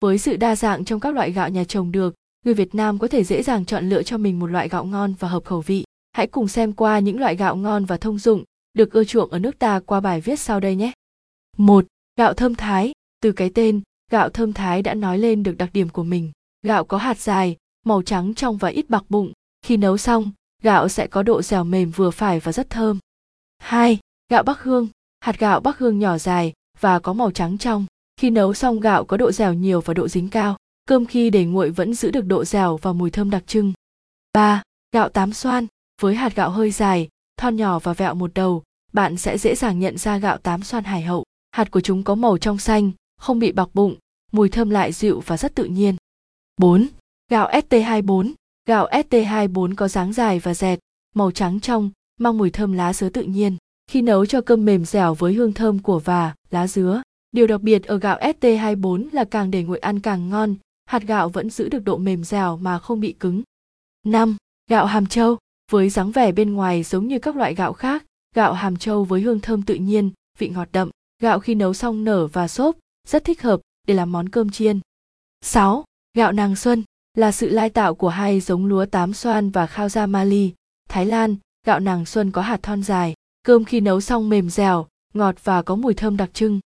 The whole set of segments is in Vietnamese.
Với sự đa dạng trong các loại gạo nhà trồng được, người Việt Nam có thể dễ dàng chọn lựa cho mình một loại gạo ngon và hợp khẩu vị. Hãy cùng xem qua những loại gạo ngon và thông dụng được ưa chuộng ở nước ta qua bài viết sau đây nhé. 1. Gạo thơm thái, từ cái tên, gạo thơm thái đã nói lên được đặc điểm của mình. Gạo có hạt dài, màu trắng trong và ít bạc bụng. Khi nấu xong, gạo sẽ có độ dẻo mềm vừa phải và rất thơm. 2. Gạo Bắc Hương, hạt gạo Bắc Hương nhỏ dài và có màu trắng trong. Khi nấu xong gạo có độ dẻo nhiều và độ dính cao. Cơm khi để nguội vẫn giữ được độ dẻo và mùi thơm đặc trưng. 3. Gạo tám xoan, với hạt gạo hơi dài, thon nhỏ và vẹo một đầu, bạn sẽ dễ dàng nhận ra gạo tám xoan hải hậu. Hạt của chúng có màu trong xanh, không bị bọc bụng, mùi thơm lại dịu và rất tự nhiên. 4. Gạo ST24 Gạo ST24 có dáng dài và dẹt, màu trắng trong, mang mùi thơm lá dứa tự nhiên. Khi nấu cho cơm mềm dẻo với hương thơm của và, lá dứa. Điều đặc biệt ở gạo ST24 là càng để nguội ăn càng ngon, hạt gạo vẫn giữ được độ mềm dẻo mà không bị cứng. 5. Gạo Hàm Châu Với dáng vẻ bên ngoài giống như các loại gạo khác, gạo Hàm Châu với hương thơm tự nhiên, vị ngọt đậm, gạo khi nấu xong nở và xốp, rất thích hợp để làm món cơm chiên. 6. Gạo nàng xuân là sự lai tạo của hai giống lúa tám xoan và khao gia Mali, Thái Lan, gạo nàng xuân có hạt thon dài, cơm khi nấu xong mềm dẻo, ngọt và có mùi thơm đặc trưng.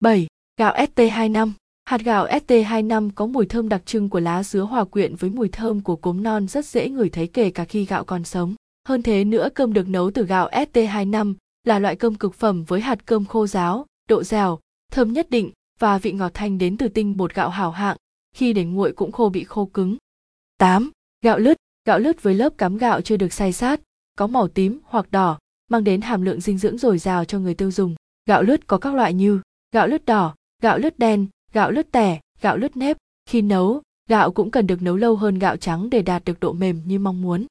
7. Gạo ST25 Hạt gạo ST25 có mùi thơm đặc trưng của lá dứa hòa quyện với mùi thơm của cốm non rất dễ ngửi thấy kể cả khi gạo còn sống. Hơn thế nữa cơm được nấu từ gạo ST25 là loại cơm cực phẩm với hạt cơm khô ráo, độ dẻo, thơm nhất định và vị ngọt thanh đến từ tinh bột gạo hảo hạng, khi để nguội cũng khô bị khô cứng. 8. Gạo lứt, gạo lứt với lớp cám gạo chưa được xay sát, có màu tím hoặc đỏ, mang đến hàm lượng dinh dưỡng dồi dào cho người tiêu dùng. Gạo lứt có các loại như gạo lứt đỏ, gạo lứt đen, gạo lứt tẻ, gạo lứt nếp. Khi nấu, gạo cũng cần được nấu lâu hơn gạo trắng để đạt được độ mềm như mong muốn.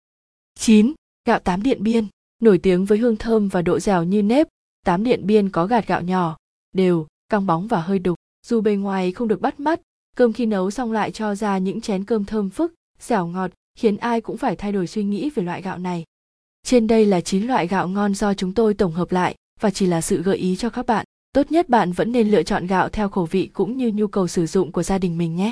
9. Gạo tám điện biên, nổi tiếng với hương thơm và độ dẻo như nếp, tám điện biên có gạt gạo nhỏ, đều, căng bóng và hơi đục. Dù bề ngoài không được bắt mắt, cơm khi nấu xong lại cho ra những chén cơm thơm phức, dẻo ngọt, khiến ai cũng phải thay đổi suy nghĩ về loại gạo này. Trên đây là 9 loại gạo ngon do chúng tôi tổng hợp lại và chỉ là sự gợi ý cho các bạn. Tốt nhất bạn vẫn nên lựa chọn gạo theo khẩu vị cũng như nhu cầu sử dụng của gia đình mình nhé.